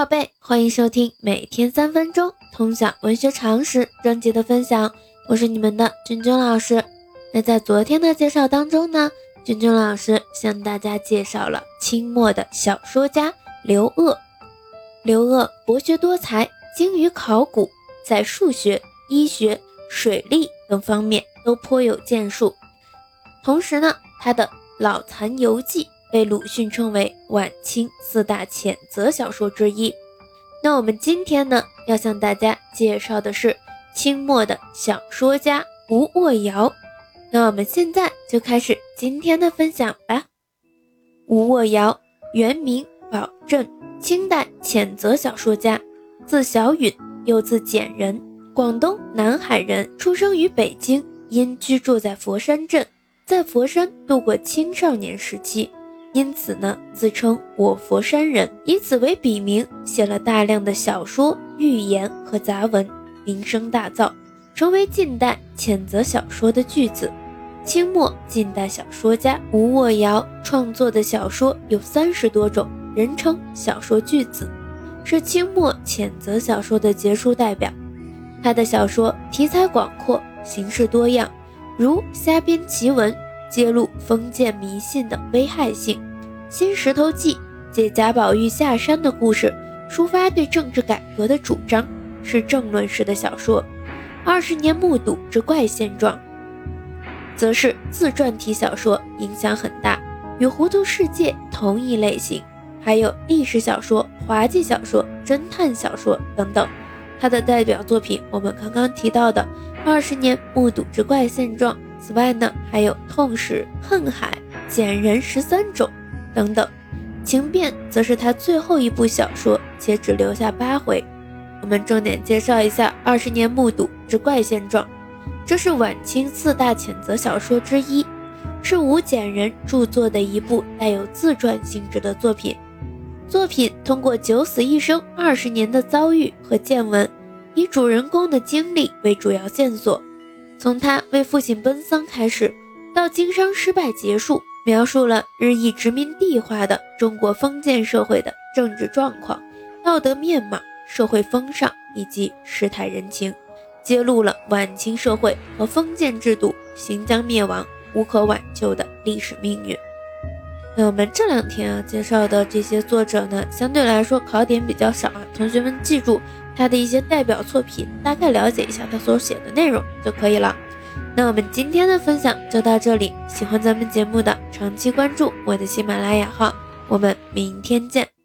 宝贝，欢迎收听每天三分钟通晓文学常识专辑的分享，我是你们的君君老师。那在昨天的介绍当中呢，君君老师向大家介绍了清末的小说家刘鹗。刘鹗博学多才，精于考古，在数学、医学、水利等方面都颇有建树。同时呢，他的《老残游记》。被鲁迅称为晚清四大谴责小说之一。那我们今天呢，要向大家介绍的是清末的小说家吴沃尧。那我们现在就开始今天的分享吧。吴沃尧，原名宝振，清代谴责小说家，字小允，又字简人，广东南海人，出生于北京，因居住在佛山镇，在佛山度过青少年时期。因此呢，自称我佛山人，以此为笔名，写了大量的小说、寓言和杂文，名声大噪，成为近代谴责小说的巨子。清末近代小说家吴沃尧创作的小说有三十多种，人称小说巨子，是清末谴责小说的杰出代表。他的小说题材广阔，形式多样，如瞎编奇闻。揭露封建迷信的危害性，《新石头记》借贾宝玉下山的故事，抒发对政治改革的主张，是政论式的小说。《二十年目睹之怪现状》则是自传体小说，影响很大，与《糊涂世界》同一类型。还有历史小说、滑稽小说、侦探小说等等。他的代表作品，我们刚刚提到的《二十年目睹之怪现状》。此外呢，还有《痛史》《恨海》《简人十三种》等等，《情变》则是他最后一部小说，且只留下八回。我们重点介绍一下《二十年目睹之怪现状》，这是晚清四大谴责小说之一，是吴简人著作的一部带有自传性质的作品。作品通过九死一生二十年的遭遇和见闻，以主人公的经历为主要线索。从他为父亲奔丧开始，到经商失败结束，描述了日益殖民地化的中国封建社会的政治状况、道德面貌、社会风尚以及世态人情，揭露了晚清社会和封建制度行将灭亡、无可挽救的历史命运。那我们这两天啊介绍的这些作者呢，相对来说考点比较少啊，同学们记住。他的一些代表作品，大概了解一下他所写的内容就可以了。那我们今天的分享就到这里，喜欢咱们节目的长期关注我的喜马拉雅号，我们明天见。